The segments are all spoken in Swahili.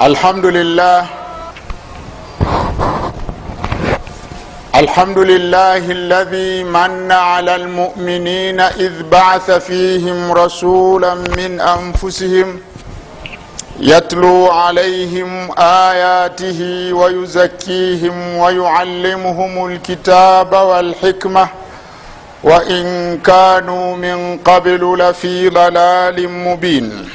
الحمد لله الحمد لله الذي من على المؤمنين إذ بعث فيهم رسولا من أنفسهم يتلو عليهم آياته ويزكيهم ويعلمهم الكتاب والحكمة وإن كانوا من قبل لفي ضلال مبين.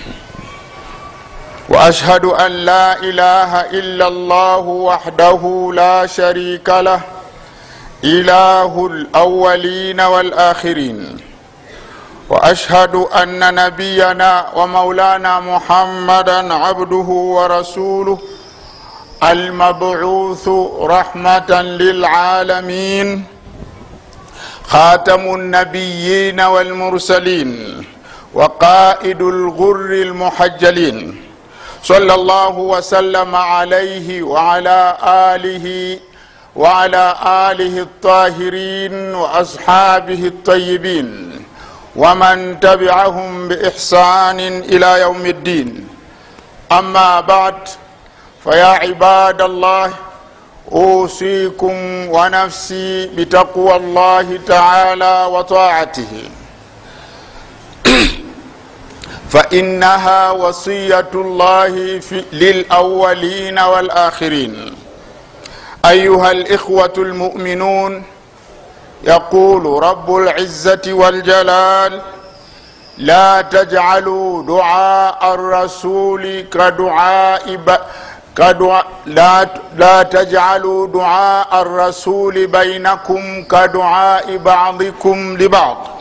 وأشهد أن لا إله إلا الله وحده لا شريك له إله الأولين والآخرين. وأشهد أن نبينا ومولانا محمدا عبده ورسوله المبعوث رحمة للعالمين خاتم النبيين والمرسلين وقائد الغر المحجلين. صلى الله وسلم عليه وعلى آله وعلى آله الطاهرين وأصحابه الطيبين ومن تبعهم بإحسان إلى يوم الدين. أما بعد فيا عباد الله أوصيكم ونفسي بتقوى الله تعالى وطاعته. فإنها وصية الله في للأولين والآخرين. أيها الإخوة المؤمنون يقول رب العزة والجلال لا تجعلوا دعاء الرسول كدعاء ب... كدعاء لا... لا تجعلوا دعاء الرسول بينكم كدعاء بعضكم لبعض.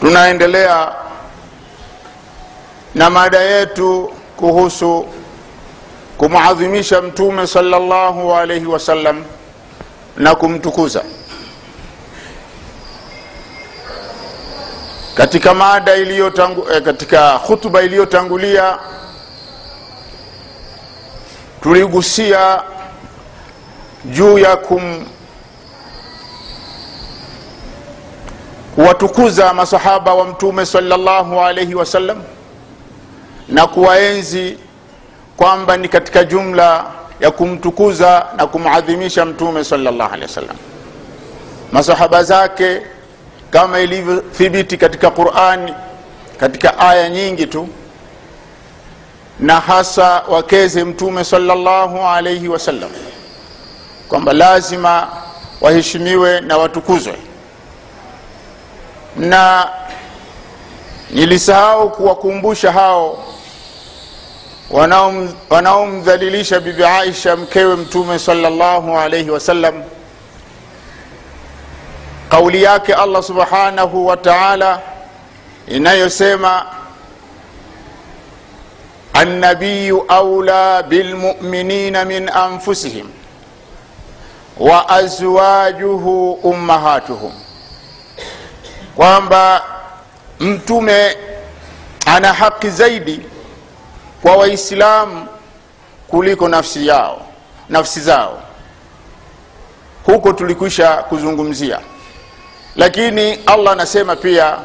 tunaendelea na mada yetu kuhusu kumwadhimisha mtume salllahu alaihi wasallam na kumtukuza. Katika mada iliyotangu, eh, katika hutuba iliyotangulia tuligusia juu ya kum kuwatukuza masahaba wa mtume salllahu alaihi wasallam na kuwaenzi kwamba ni katika jumla ya kumtukuza na kumadhimisha mtume salllah alehi wasallam masahaba zake kama ilivyothibiti katika qurani katika aya nyingi tu na hasa wakeze mtume salllahu alaihi wasallam kwamba lazima waheshimiwe na watukuzwe na nilisahau kuwakumbusha hao wanaomdhalilisha bibi aisha mkewe mtume salllahu alaihi wasallam kauli yake allah subhanahu wa taala inayosema annabiyu aula bilmuminina min anfusihim wa azwajuhu ummahatuhum kwamba mtume ana haki zaidi kwa waislamu kuliko nafsi yao nafsi zao. Huko tulikwisha kuzungumzia. Lakini allah anasema pia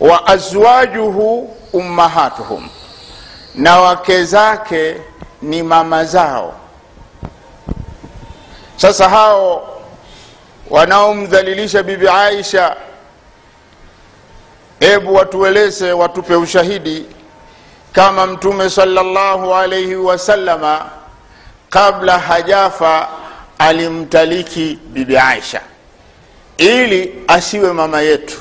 wa azwajuhu ummahatuhum na wake zake ni mama zao. Sasa hao wanaomdhalilisha bibi aisha hebu watueleze watupe ushahidi kama mtume salllahu alaihi wasalama kabla hajafa alimtaliki bibi aisha ili asiwe mama yetu.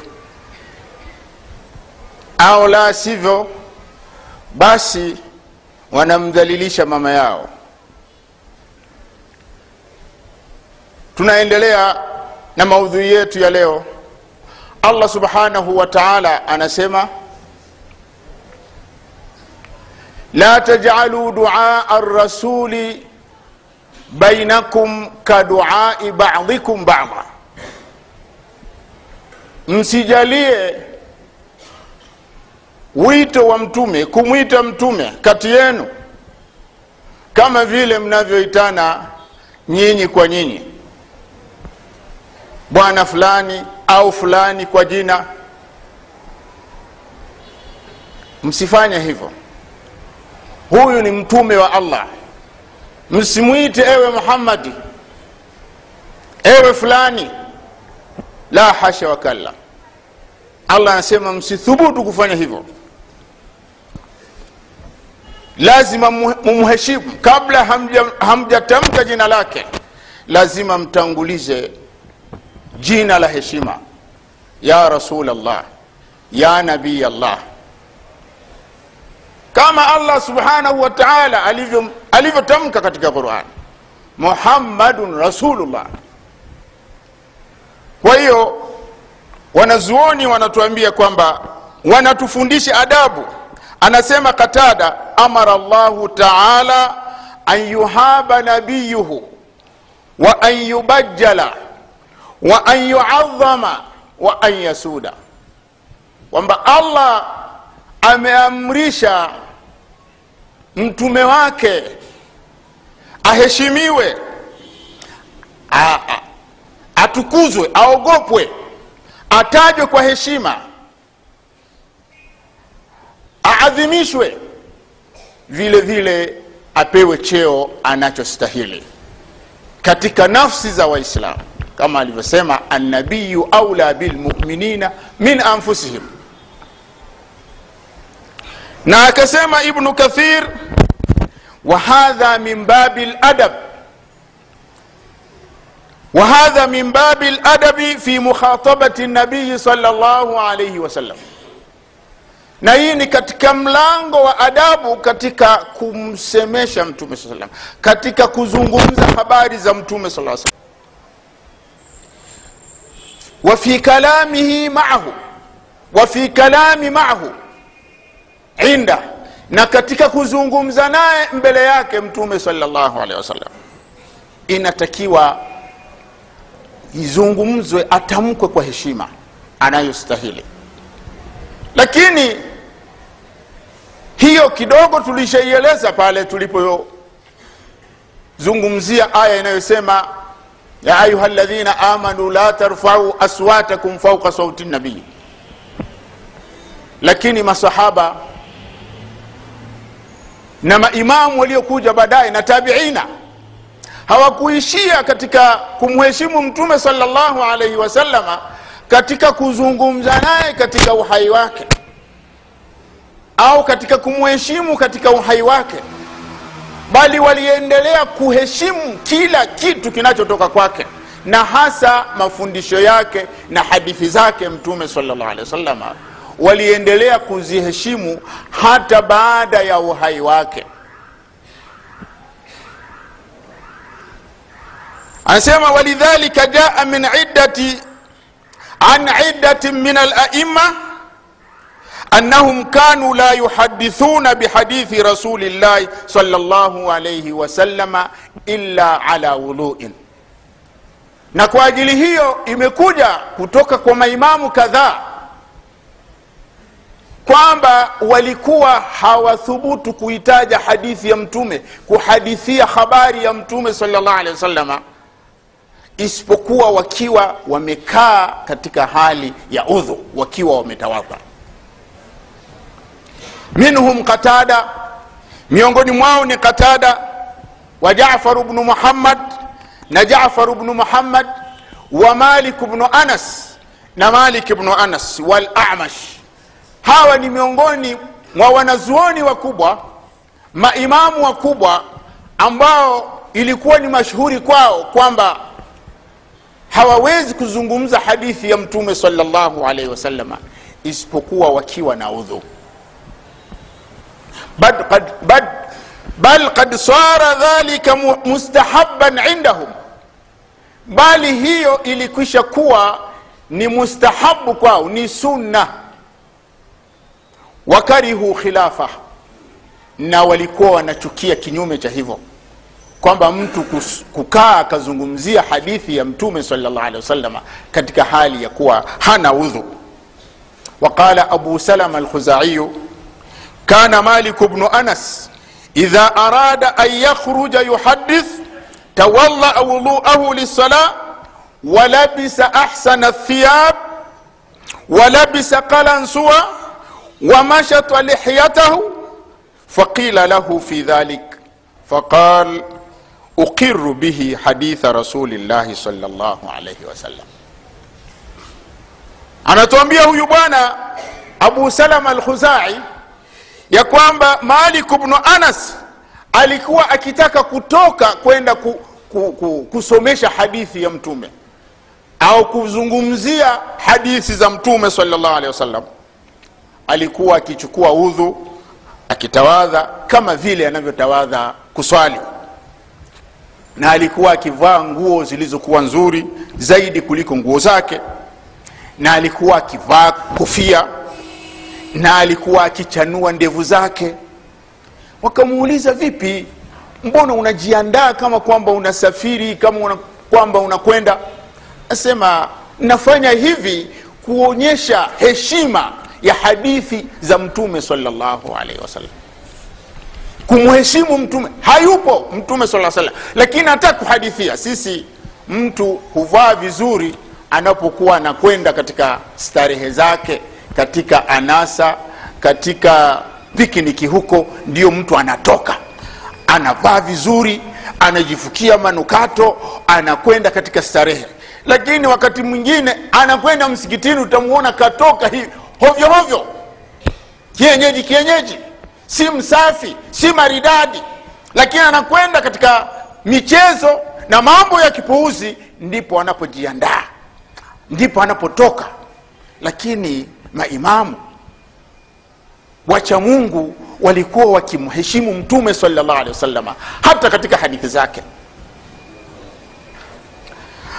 Au la sivyo basi wanamdhalilisha mama yao. Tunaendelea na maudhui yetu ya leo allah subhanahu wa taala anasema la tajaluu duaa rasuli bainakum kaduai badikum bada. Msijalie wito wa mtume kumwita mtume kati yenu kama vile mnavyoitana nyinyi kwa nyinyi. Bwana fulani au fulani kwa jina. Msifanye hivyo. Huyu ni mtume wa allah. Msimwite ewe muhammadi ewe fulani. La hasha wakalla allah anasema msithubutu kufanya hivyo. Lazima mumheshimu. Kabla hamjatamka hamja jina lake lazima mtangulize jina la heshima. Ya rasul allah ya nabii allah kama allah subhanahu wa taala alivyotamka katika quran. Muhammadun rasulullah. Kwa hiyo wanazuoni wanatuambia kwamba wanatufundisha adabu. Anasema qatada amara llahu taala an yuhaba nabiyuhu wa an yubajjala wa an yuadhama wa an yasuda. Kwamba allah ameamrisha mtume wake aheshimiwe atukuzwe aogopwe atajwe kwa heshima aadhimishwe vile vile apewe cheo anachostahili katika nafsi za waislamu kama alivyosema annabiyu aula bilmuminina min anfusihim na akasema ibnu kathir hadha min babi ladab وهذا من باب الأدب في مخاطبة النبي صلى الله عليه وسلم na hii ni katika mlango wa adabu katika kumsemesha mtume saa salam katika kuzungumza habari za mtume saa salam wa fi kalamihi maahu. Wa kalami maahu. Inda. Na katika kuzungumza naye mbele yake mtume salllahu alehi wasallam. Inatakiwa izungumzwe atamkwe kwa heshima anayostahili. Lakini hiyo kidogo tulishaieleza pale tulipozungumzia aya inayosema ya ayuha ladhina amanu la tarfau aswatakum fauka sauti nabii lakini masahaba na maimamu waliokuja baadaye na tabiina hawakuishia katika kumheshimu mtume salllahu alaihi wasalama katika kuzungumza naye katika uhai wake au katika kumheshimu katika uhai wake bali waliendelea kuheshimu kila kitu kinachotoka kwake na hasa mafundisho yake na hadithi zake mtume salllah alehi wasalama waliendelea kuziheshimu hata baada ya uhai wake. Anasema walidhalika jaa min iddati an iddatin min alaima annahum kanu la yuhadithuna bihadithi rasuli llahi sal llahu alaihi wasalama illa ala wudhuin na kwa ajili hiyo imekuja kutoka kwa maimamu kadhaa kwamba walikuwa hawathubutu kuitaja hadithi ya mtume kuhadithia habari ya mtume salllah alehi wasalama isipokuwa wakiwa wamekaa katika hali ya udhu wakiwa wametawadha minhum qatada. Miongoni mwao ni qatada wa jafaru bnu muhammad na jafaru bnu muhammad wa malik bnu anas na malik bnu anas walamash hawa ni miongoni mwa wanazuoni wakubwa maimamu wakubwa ambao ilikuwa ni mashuhuri kwao kwamba hawawezi kuzungumza hadithi ya mtume salllahu alaihi wasalama isipokuwa wakiwa na udhu bal qad, bal, bal qad sara dhalika mustahaban indahum. Bali hiyo ilikwisha kuwa ni mustahabu kwao ni sunna. Wakarihu khilafa na walikuwa wanachukia kinyume cha hivyo. Kwamba mtu kukaa akazungumzia hadithi ya mtume salllah alehi wasalama katika hali ya kuwa hana udhu. Waqala abu salama alkhuzaiyu kana malik bnu anas idha arada an yakhruja yuhadith tawalaa wudhuahu lilsala walabisa ahsana thiyab walabisa qalansuwa wamashata lihyatahu faqila lahu fi dhalik faqal uqiru bihi haditha rasulillahi salllahu alaihi wasallam anatuambia huyu bwana abu salama alkhuzai ya kwamba malik bnu anas alikuwa akitaka kutoka kwenda ku, ku, ku, kusomesha hadithi ya mtume au kuzungumzia hadithi za mtume salllah alehi wasallam. Alikuwa akichukua udhu akitawadha kama vile anavyotawadha kuswali. Na alikuwa akivaa nguo zilizokuwa nzuri zaidi kuliko nguo zake. Na alikuwa akivaa kofia na alikuwa akichanua ndevu zake. Wakamuuliza vipi? Mbona unajiandaa kama kwamba unasafiri kama una, kwamba unakwenda? Asema nafanya hivi kuonyesha heshima ya hadithi za mtume salllahu alaihi wasallam. Kumheshimu mtume hayupo mtume saa salam lakini hata kuhadithia sisi mtu huvaa vizuri anapokuwa anakwenda katika starehe zake katika anasa katika pikiniki huko ndio mtu anatoka. Anavaa vizuri anajifukia manukato anakwenda katika starehe. Lakini wakati mwingine anakwenda msikitini utamuona katoka hii hovyo hovyo. Kienyeji kienyeji. Si msafi si maridadi. Lakini anakwenda katika michezo na mambo ya kipuuzi ndipo anapojiandaa ndipo anapotoka. Lakini maimamu wacha mungu walikuwa wakimheshimu mtume salllah alehi wasalama hata katika hadithi zake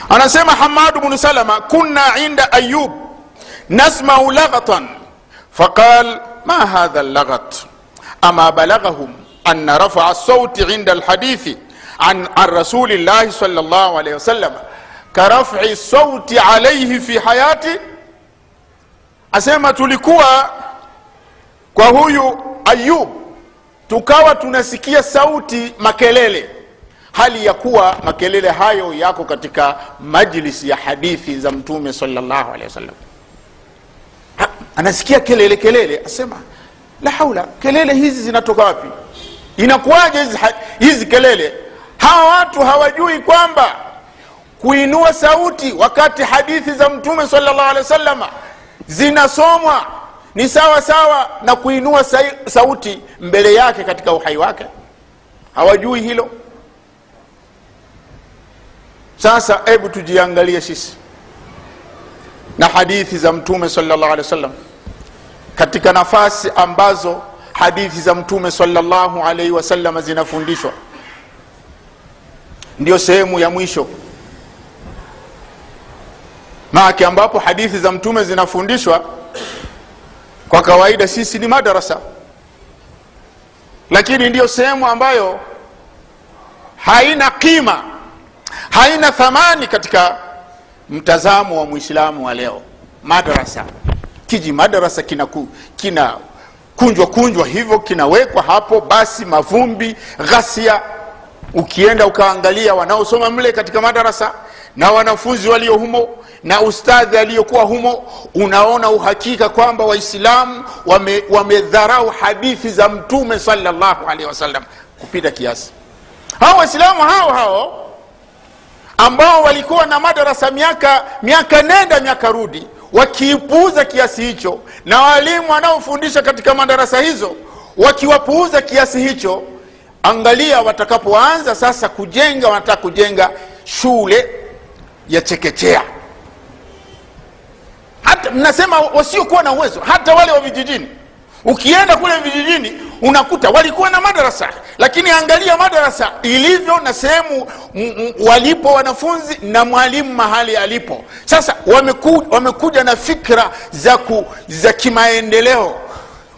anasema hamadu bnu salama kunna inda ayub nasmau laghatan faqal ma hadha llaghat ama balaghahum أن رفع الصوت عند الحديث عن, عن رسول الله صلى الله عليه وسلم كرفع الصوت عليه في asema tulikuwa kwa huyu ayub tukawa tunasikia sauti makelele. Hali ya kuwa makelele hayo yako katika majlisi ya hadithi za mtume salllahu alehi wasallam. Anasikia kelele kelele. Asema la haula kelele hizi zinatoka wapi? Inakuwaje hizi, hizi kelele? Hawa watu hawajui kwamba kuinua sauti wakati hadithi za mtume salllah alehi wasalama zinasomwa. Ni sawa sawa na kuinua sauti mbele yake katika uhai wake. Hawajui hilo. Sasa hebu tujiangalie sisi na hadithi za mtume salllah alehi wasallam. Katika nafasi ambazo hadithi za mtume salllahu alaihi wasalama zinafundishwa ndio sehemu ya mwisho maake ambapo hadithi za mtume zinafundishwa kwa kawaida sisi ni madarasa. Lakini ndiyo sehemu ambayo haina qima haina thamani katika mtazamo wa mwislamu wa leo. Madarasa kiji madarasa kina, ku, kina kunjwa kunjwa hivyo kinawekwa hapo basi mavumbi ghasia. Ukienda ukaangalia wanaosoma mle katika madarasa na wanafunzi walio humo na ustadhi aliyokuwa humo unaona uhakika kwamba waislamu wamedharau wame hadithi za mtume salllahu alehi wasallam kupita kiasi. Hao waislamu hao hao ambao walikuwa na madarasa miaka miaka nenda miaka rudi wakiipuuza kiasi hicho na walimu wanaofundisha katika madarasa hizo wakiwapuuza kiasi hicho angalia watakapoanza sasa kujenga wanataka kujenga shule ya chekechea hata mnasema wasiokuwa na uwezo hata wale wa vijijini. Ukienda kule vijijini unakuta walikuwa na madarasa. Lakini angalia madarasa ilivyo na sehemu walipo wanafunzi na mwalimu mahali alipo. Sasa wameku, wamekuja na fikra za, za kimaendeleo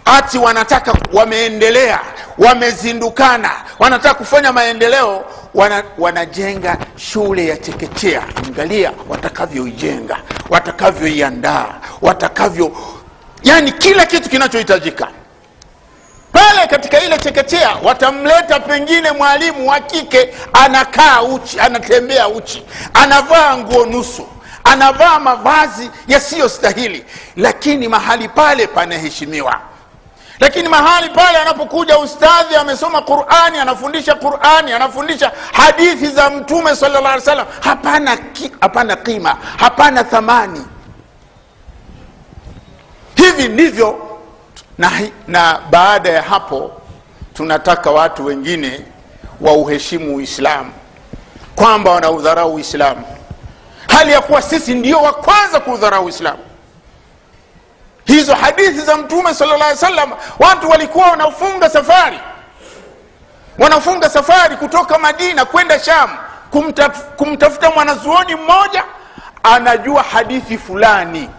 ati wanataka wameendelea wamezindukana wanataka kufanya maendeleo wana, wanajenga shule ya chekechea. Angalia watakavyoijenga watakavyoiandaa watakavyo yani kila kitu kinachohitajika. Pale katika ile chekechea watamleta pengine mwalimu wa kike anakaa uchi anatembea uchi anavaa nguo nusu anavaa mavazi yasiyostahili. Lakini mahali pale panaheshimiwa lakini mahali pale anapokuja ustadhi amesoma qurani anafundisha qurani anafundisha hadithi za mtume sala llah salam hapana, ki, hapana qima hapana thamani. Hivi ndivyo na, na baada ya hapo tunataka watu wengine wauheshimu uislamu kwamba wanaudharau uislamu. Hali ya kuwa sisi ndio wa kwanza kuudharau uislamu hizo hadithi za mtume sala llah salam watu walikuwa wanafunga safari. Wanafunga safari kutoka madina kwenda sham kumtaf, kumtafuta mwanazuoni mmoja anajua hadithi fulani.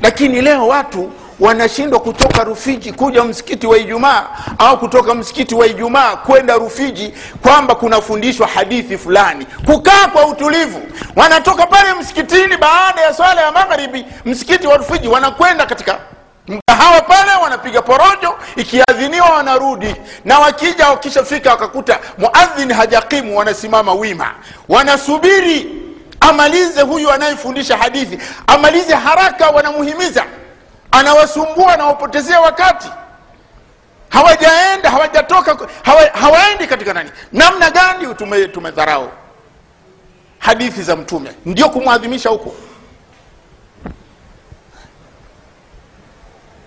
Lakini leo watu wanashindwa kutoka rufiji kuja msikiti wa ijumaa au kutoka msikiti wa ijumaa kwenda rufiji kwamba kunafundishwa hadithi fulani. Kukaa kwa utulivu. Wanatoka pale msikitini baada ya swala ya magharibi msikiti wa rufiji wanakwenda katika mgahawa pale wanapiga porojo ikiadhiniwa wanarudi. Na wakija wakishafika wakakuta muadhini hajakimu wanasimama wima. Wanasubiri amalize huyu anayefundisha hadithi amalize haraka wanamuhimiza anawasumbua anawapotezea wakati. Hawajaenda hawajatoka hawa, hawaendi katika nani? Namna gani tume, tumedharau? Hadithi za mtume ndio kumwadhimisha huko.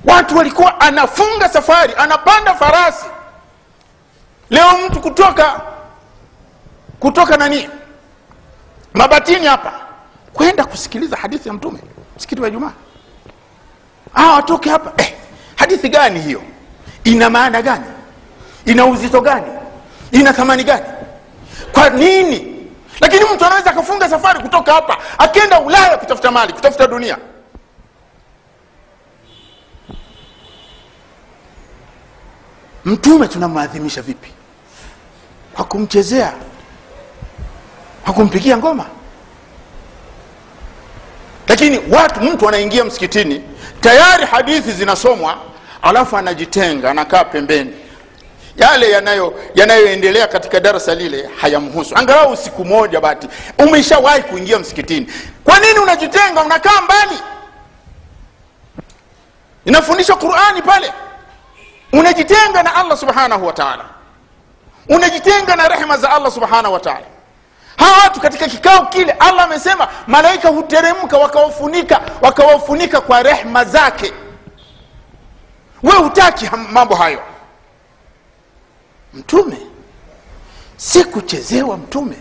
Watu walikuwa anafunga safari anapanda farasi. Leo mtu kutoka kutoka nani? Mabatini hapa kwenda kusikiliza hadithi ya mtume. Msikiti wa jumaa ah, watoke hapa. Eh, hadithi gani hiyo? Ina maana gani? Ina uzito gani? Ina thamani gani? Kwa nini? Lakini mtu anaweza akafunga safari kutoka hapa akienda ulaya kutafuta mali kutafuta dunia. Mtume tunamwadhimisha vipi? Kwa kumchezea? Kwa kumpigia ngoma lakini watu mtu anaingia msikitini tayari hadithi zinasomwa alafu anajitenga anakaa pembeni. Yale yanayo yanayoendelea katika darasa lile hayamhusu. Angalau siku moja bati umeshawahi kuingia msikitini. Kwa nini unajitenga? Unakaa mbali. Inafundishwa qurani pale. Unajitenga na allah subhanahu wa taala. Unajitenga na rehma za allah subhanahu wa taala hawa watu katika kikao kile allah amesema malaika huteremka wakawafunika wakawafunika kwa rehma zake. We hutaki mambo hayo. Mtume si kuchezewa mtume.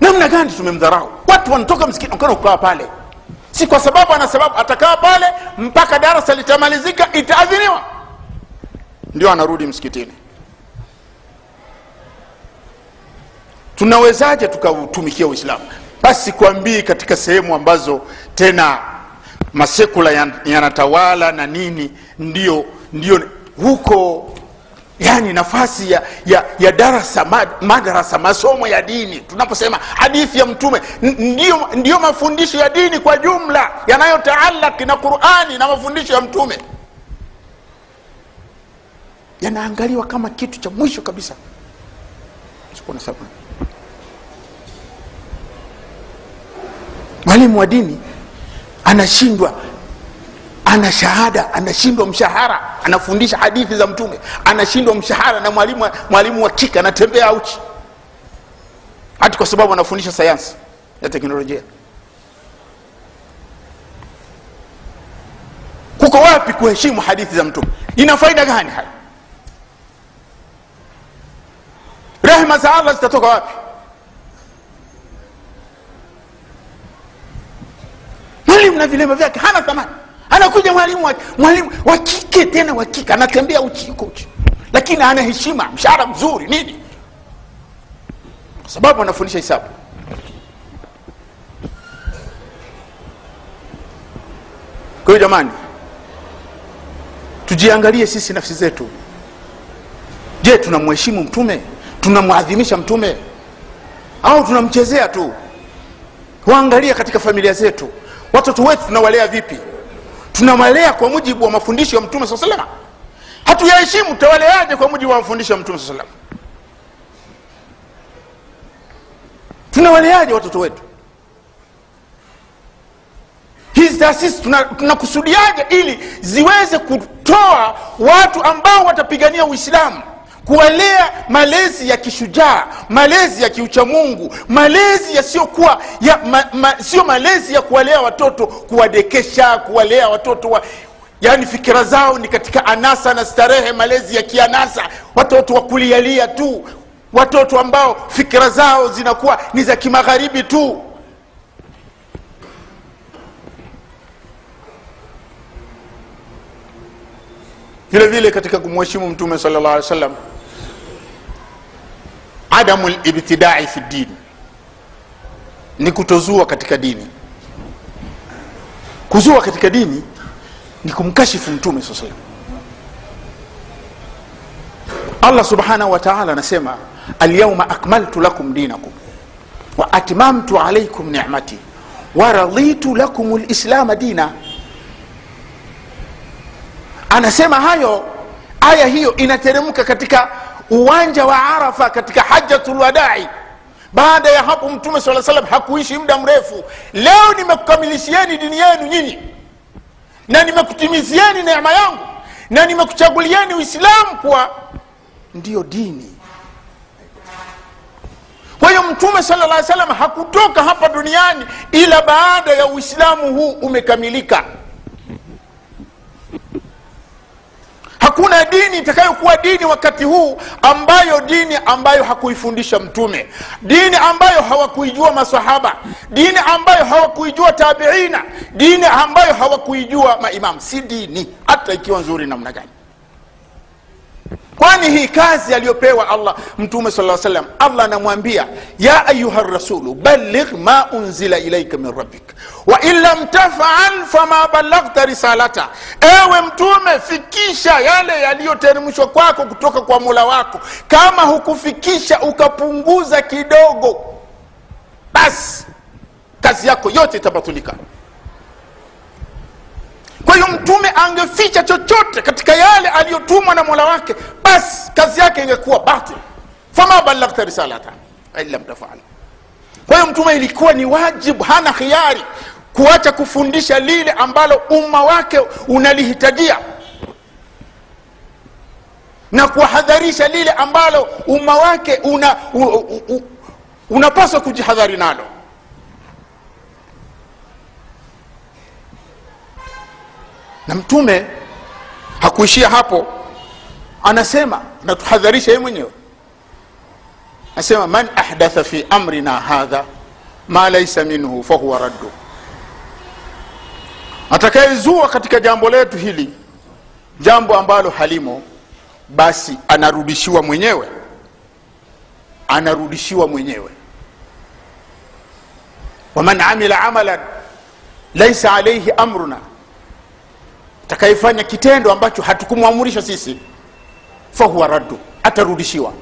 Namna gani tumemdharau? Watu wanatoka msikiti pale. Si kwa sababu ana sababu atakaa pale mpaka darasa litamalizika itaadhiniwa ndio anarudi msikitini tunawezaje tukautumikia uislamu? Basi kuambii katika sehemu ambazo tena masekula yanatawala na nini ndio ndio huko yani nafasi ya, ya, ya darasa mad, madarasa masomo ya dini. Tunaposema hadithi ya mtume ndio, ndio mafundisho ya dini kwa jumla yanayotaalaki na qurani na mafundisho ya mtume. Yanaangaliwa kama kitu cha mwisho kabisa. Sikuwa sababu mwalimu wa dini anashindwa ana shahada anashindwa mshahara anafundisha hadithi za mtume anashindwa mshahara na mwalimu mwalimu wa kike anatembea uchi hati kwa sababu anafundisha sayansi ya teknolojia. Kuko wapi kuheshimu hadithi za mtume? Ina faida gani haya rehma za allah zitatoka wapi mwalimu na vilemba vyake hana thamani. Anakuja mwalimu wa, mwalimu wa kike tena wa kike anatembea uchi uko uchi. Lakini ana heshima mshahara mzuri nini? Kwa sababu anafundisha hisabu kwa hiyo jamani tujiangalie sisi nafsi zetu. Je tunamheshimu mtume? Tunamwadhimisha mtume? Au tunamchezea tu? Waangalie katika familia zetu watoto wetu tunawalea vipi? Tunawalea kwa mujibu wa mafundisho ya mtume saa salama hatuyaheshimu tutawaleaje kwa mujibu wa mafundisho ya mtume saa salama tunawaleaje watoto wetu? Hizi taasisi tunakusudiaje tuna ili ziweze kutoa watu ambao watapigania uislamu kuwalea malezi ya kishujaa malezi ya kiuchamungu malezi yasiyokuwa ya, ma, ma, sio malezi ya kuwalea watoto kuwadekesha kuwalea watoto wa, yaani fikira zao ni katika anasa na starehe malezi ya kianasa. Watoto wa kulialia tu watoto ambao fikira zao zinakuwa ni za kimagharibi tu. Vile vile katika kumheshimu mtume sala llah alih wa sallam adamu libtidai fi din ni kutozua katika dini. Kuzua katika dini ni kumkashifu mtume saa allah subhanahu wataala anasema alyauma akmaltu lakum dinakum wa atmamtu alaikum nimati waraditu lakum lislama dina. Anasema hayo aya hiyo inateremka katika uwanja wa arafa katika hajatulwadai baada ya hapo mtume saa salam hakuishi muda mrefu. Leo nimekukamilishieni dini yenu nyinyi. Na nimekutimizieni neema yangu. Na nimekuchagulieni uislamu kuwa ndiyo dini. Kwa hiyo mtume sala llah salam hakutoka hapa duniani ila baada ya uislamu huu umekamilika hakuna dini itakayokuwa dini wakati huu ambayo dini ambayo hakuifundisha mtume. Dini ambayo hawakuijua masahaba dini ambayo hawakuijua tabiina. Dini ambayo hawakuijua maimamu. Si dini. Hata ikiwa nzuri namna gani kwani hii kazi aliyopewa allah mtume saa salam allah anamwambia ya ayuha rasulu baligh ma unzila ilaika min rabbik. Wa in lam tafal fama balaghta risalata. Ewe mtume fikisha yale yaliyoteremshwa kwako kutoka kwa mola wako. Kama hukufikisha ukapunguza kidogo basi kazi yako yote itabatulika hiyo mtume angeficha chochote katika yale aliyotumwa na mola wake basi kazi yake ingekuwa batil. Fama balaghta risalata illam tafal. Kwa hiyo mtume ilikuwa ni wajibu hana khiari kuacha kufundisha lile ambalo umma wake unalihitajia na kuwahadharisha lile ambalo umma wake una, unapaswa kujihadhari nalo na mtume hakuishia hapo. Anasema anatuhadharisha yeye mwenyewe. Anasema man ahdatha fi amrina hadha ma laisa minhu fahuwa raddu. Atakayezua katika jambo letu hili jambo ambalo halimo basi anarudishiwa mwenyewe. Anarudishiwa mwenyewe. Waman amila amalan laisa alaihi amruna atakayefanya kitendo ambacho hatukumwamurisha sisi fahuwa raddu atarudishiwa.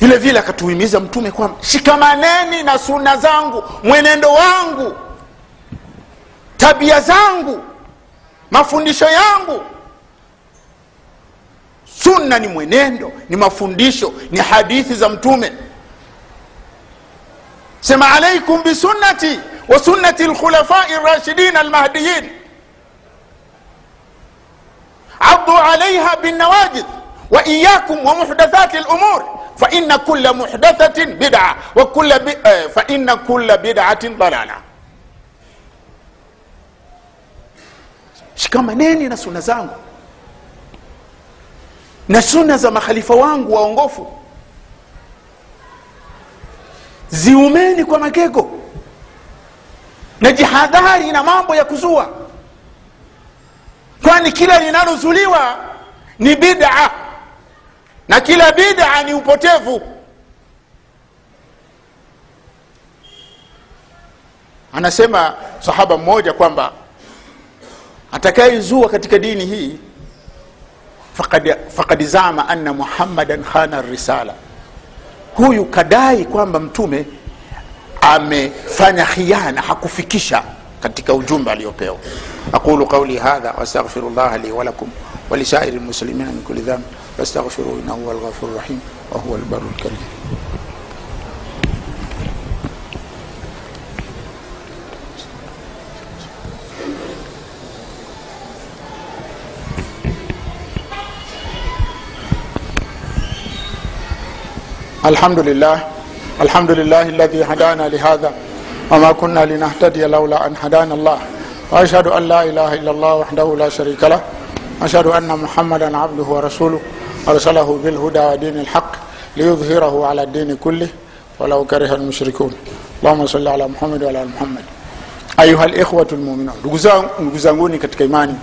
Vile vile akatuhimiza mtume kwamba shikamaneni na suna zangu mwenendo wangu tabia zangu mafundisho yangu. Sunna ni mwenendo ni mafundisho ni hadithi za mtume. Sema alaikum bisunnati wa sunnati lkhulafai rashidin almahdiyin عضوا عليها بالنواجذ وإياكم ومحدثات الأمور فإن كل محدثة بدعة وكل ب... فإن كل بدعة ضلالة shikamaneni na suna zangu na suna za makhalifa wangu waongofu ziumeni kwa magego na jihadhari na mambo ya kuzua kwani kila linalozuliwa ni bid'a? Na kila bid'a ni upotevu. Anasema sahaba mmoja kwamba atakayezua katika dini hii fakad, fakad zama anna muhammadan khana risala huyu kadai kwamba mtume amefanya khiana hakufikisha katika ujumbe aliopewa. أقول قولي هذا وأستغفر الله لي ولكم ولسائر المسلمين من كل ذنب فاستغفروه انه هو الغفور الرحيم وهو البر الكريم الحمد لله الحمد لله الذي هدانا لهذا وما كنا لنهتدي لولا أن هدانا الله وأشهد أن لا إله إلا الله وحده لا شريك له أشهد أن محمدا عبده ورسوله أرسله بالهدى ودين الحق ليظهره على الدين كله ولو كره المشركون اللهم صل على محمد وعلى محمد أيها الإخوة المؤمنون ndugu zanguni katika imani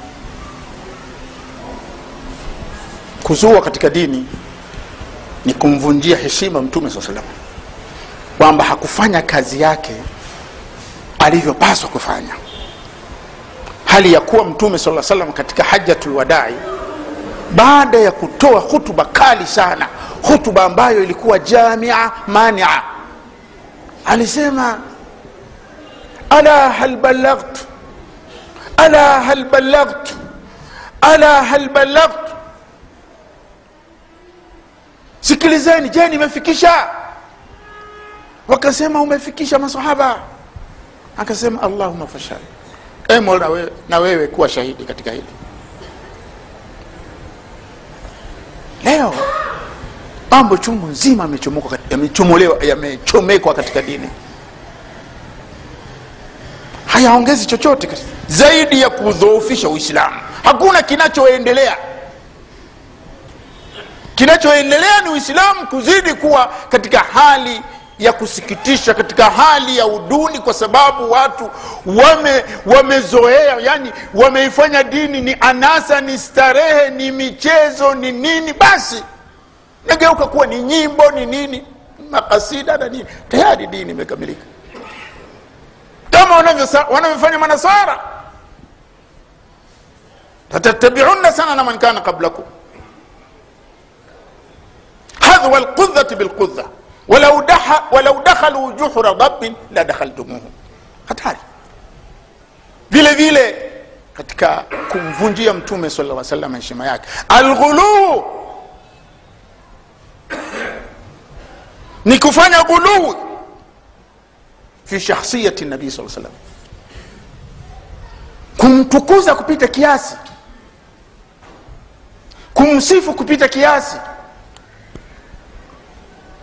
kuzua katika dini ni kumvunjia heshima mtume saa salam kwamba hakufanya kazi yake alivyopaswa kufanya. Hali ya kuwa mtume saa salam katika hajatulwadai baada ya kutoa hutuba kali sana hutuba ambayo ilikuwa jamia mania alisema ala hal balagtu ala hal balagtu ala hal balagtu sikilizeni je nimefikisha? Wakasema umefikisha masahaba akasema allahuma fashhad e mola we, na wewe kuwa shahidi katika hili. Leo mambo chungu nzima yamechomolewa yamechomekwa katika dini. Hayaongezi chochote zaidi ya kudhoofisha uislamu. Hakuna kinachoendelea. Kinachoendelea ni uislamu kuzidi kuwa katika hali ya kusikitisha katika hali ya uduni kwa sababu watu wame wamezoea yani wameifanya dini ni anasa ni starehe ni michezo ni nini. Basi nageuka kuwa ni nyimbo ni nini makasida na nini. Tayari dini imekamilika. Kama wanavyofanya manasara tatatabiuna sana na man kana qablakum. Hadhwa lqudhati bilqudha walau, dakhalu juhura dabbin la dakhaltumuhu. Hatari. Vile vile katika kumvunjia mtume sala lla salam heshima yake. Alghuluu ni kufanya ghuluu fi shakhsiyati nabii saa salam kumtukuza kupita kiasi. Kumsifu kupita kiasi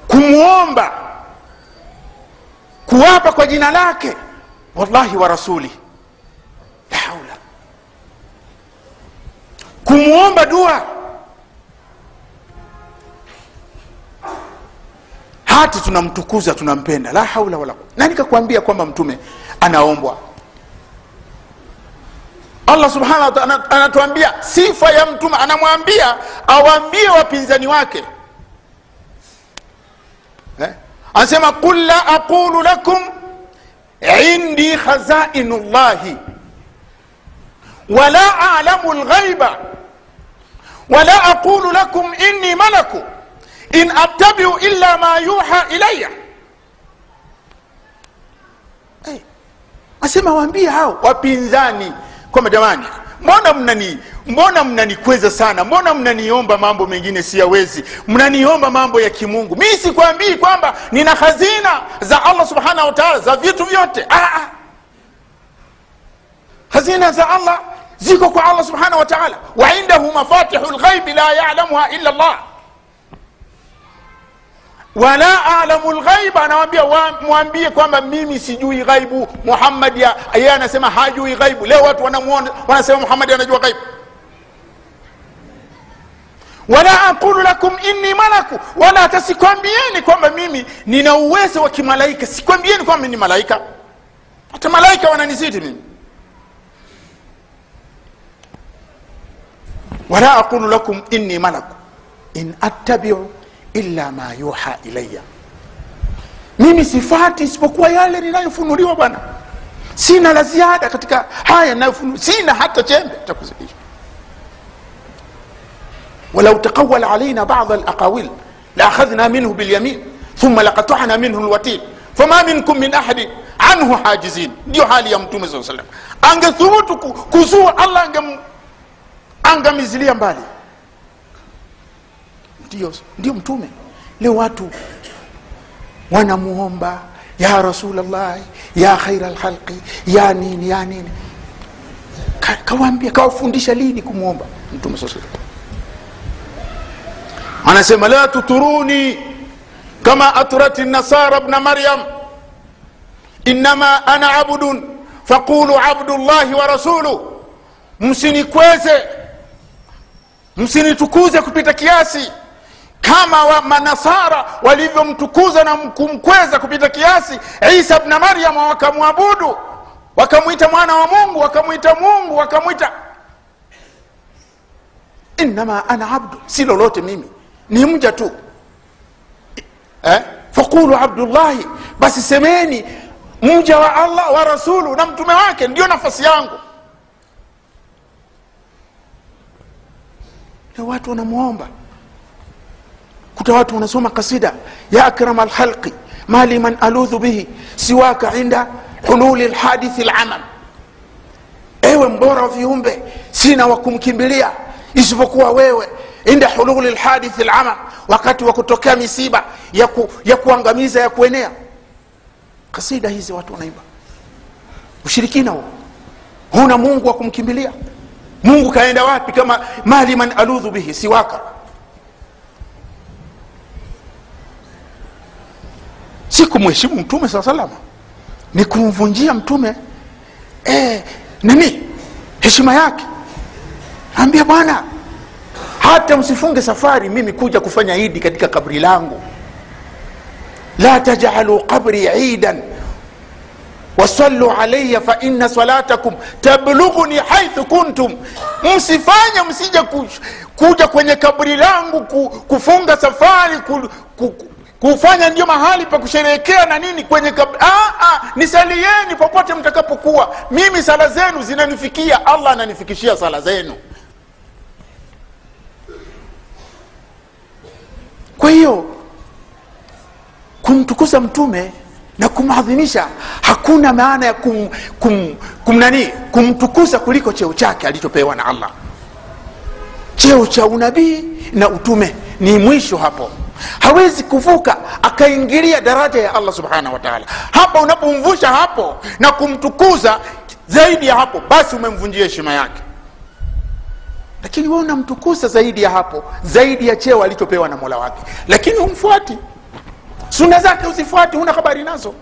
kumwomba kuwapa kwa jina lake. Wallahi wa rasuli la haula. Kumwomba dua. Hati tunamtukuza tunampenda. La haula wala nani kakuambia kwamba mtume anaombwa. Allah subhanahu anatuambia sifa ya mtume anamwambia awaambie wapinzani wake eh? anasema qul la aqulu lakum indi khazainu llahi wala alamu lghaiba wala aqulu lakum inni malaku in attabiu illa ma yuha ilaya hey. asema waambie hao wapinzani kwamba jamani mbona mnani mbona mnanikweza sana? Mbona mnaniomba mambo mengine siyawezi? Mnaniomba mambo ya kimungu. Mi sikwambii kwamba nina hazina za allah subhanahu wataala za vitu vyote. Ah, ah. hazina za allah ziko kwa allah subhanahu wataala waindahu wa indahu mafatihu lghaibi la yalamuha illa llah wala alamu lghaiba anawambia mwambie kwamba mimi sijui ghaibu muhammadi yeye anasema hajui ghaibu. Leo watu wanamuona wanasema muhammadi anajua ghaibu. Wala aqulu lakum inni malaku wala hata kwamba mimi nina uwezo wa kimalaika. Sikwambieni kwamba ni malaika. Hata malaika wananizidi mimi. Wala aqulu lakum inni malaku. In attabiu illa ma yuha ilaya mimi sifati isipokuwa yale ninayofunuliwa bwana sina la ziada katika haya nayofunua sina hata chembe cha kuzidisha walau taqawala alaina bada alaqawil laakhadhna minhu bilyamin thumma laqatana minhu lwatin fama minkum min ahadin anhu hajizin ndio hali ya mtume saa salam angethubutu ku- kuzua allah angem angamizilia mbali ndio, ndio mtume. Leo watu wanamuomba ya rasulllahi ya khaira lkhalqi ya nini ya nini? Ka- kawafundisha lini kumwomba mtume anasema la tuturuni kama atrat nasara bna maryam. Inama ana abdun faqulu abdullahi wa rasulu. Msinikweze msinitukuze kupita kiasi kama wa manasara walivyomtukuza na kumkweza kupita kiasi isa bna maryam wakamwabudu wakamwita mwana wa mungu wakamwita mungu wakamwita. Innama ana abdu si lolote mimi ni mja tu. Eh? fakulu abdullahi basi semeni mja wa allah wa rasulu na mtume wake ndio nafasi yangu. Watu wanamwomba kuta watu wanasoma kasida ya akrama lhalqi mali man aludhu bihi siwaka inda hululi lhadithi lamam ewe mbora wa viumbe sina wa kumkimbilia isipokuwa wewe inda hululi lhadithi lamam wakati wa kutokea misiba ya, ku, ya kuangamiza ya kuenea. Kasida hizi watu wanaimba. Ushirikina huo. Huna mungu wa kumkimbilia. Mungu kaenda wapi kama mali man aludhu bihi siwaka si kumheshimu mtume saa salama? Ni kumvunjia mtume e, nini? Heshima yake? Ambia bwana hata msifunge safari mimi kuja kufanya idi katika kabri langu. La tajalu qabri idan wasallu alaya faina salatakum tablughuni haithu kuntum. Msifanye msije ku- kuja kwenye kabri langu ku, kufunga safari ku, ku, kufanya ndio mahali pa kusherehekea na nini kwenye kab... ah, ah, nisalieni popote mtakapokuwa. Mimi sala zenu zinanifikia. Allah ananifikishia sala zenu. Kwa hiyo kumtukuza mtume na kumadhinisha hakuna maana ya kum, kum, kum nani kumtukuza kuliko cheo chake alichopewa na allah. Cheo cha unabii na utume ni mwisho hapo hawezi kuvuka akaingilia daraja ya allah subhanahu wataala hapa unapomvusha hapo na kumtukuza zaidi ya hapo basi umemvunjia heshima yake. Lakini we unamtukuza zaidi ya hapo zaidi ya cheo alichopewa na mola wake. Lakini humfuati. Suna zake uzifuati huna habari nazo.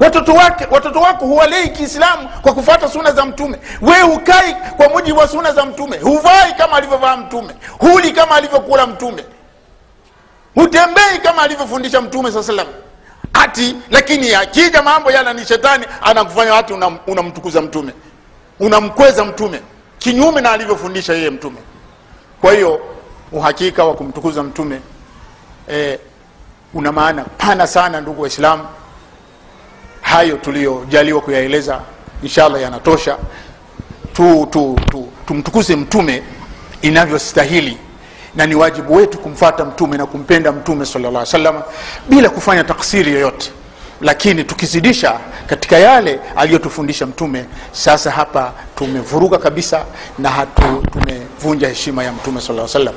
Watoto wake watoto wako huwalei kiislamu kwa kufuata suna za mtume. We hukai kwa mujibu wa suna za mtume. Huvai kama alivyovaa mtume. Huli kama alivyokula mtume hutembei kama alivyofundisha mtume saa salam ati lakini akija mambo yala ni shetani anakufanya watu unamtukuza una mtume. Unamkweza mtume. Kinyume na alivyofundisha yeye mtume. Kwa hiyo uhakika wa kumtukuza mtume e, una maana pana sana ndugu waislamu. Hayo tuliyojaliwa kuyaeleza inshallah yanatosha. Tu, tu, tu, tumtukuze mtume inavyostahili na ni wajibu wetu kumfata mtume na kumpenda mtume sala alaihi wasallam bila kufanya taksiri yoyote. Lakini tukizidisha katika yale aliyotufundisha mtume sasa hapa tumevuruga kabisa na hatu tumevunja heshima ya mtume sala salam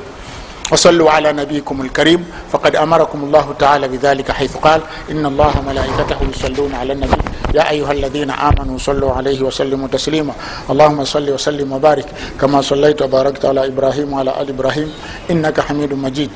وصلوا على نبيكم الكريم. فقد أمركم الله تعالى بذلك حيث قال إن الله ملائكته يصلون على النبي. يا أيها الذين آمنوا صلوا عليه وسلموا تسليما. اللهم صل وسلم وبارك كما صليت وباركت على إبراهيم وعلى آل إبراهيم. إنك حميد مجيد.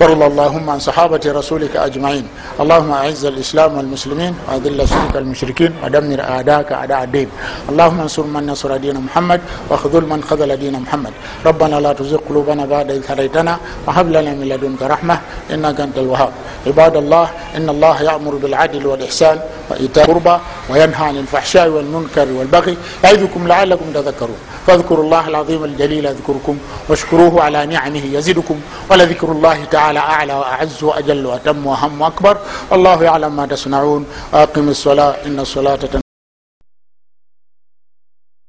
وأرض اللهم عن صحابة رسولك أجمعين. اللهم أعز الإسلام والمسلمين وأذل الشرك المشركين ودمر أعداءك أعداء الدين. اللهم انصر من نصر دين محمد واخذل من خذل دين محمد. ربنا لا تزغ قلوبنا بعد إذ هديتنا وهب لنا من لدنك رحمة إنك أنت الوهاب. عباد الله إن الله يأمر بالعدل والإحسان وإيتاء القربى وينهى عن الفحشاء والمنكر والبغي يعظكم لعلكم تذكرون. فاذكروا الله العظيم الجليل يذكركم واشكروه على نعمه يزدكم ولذكر الله تعالى أعلى وأعز وأجل وأتم وأهم وأكبر. والله يعلم ما تصنعون. وأقم الصلاة إن الصلاة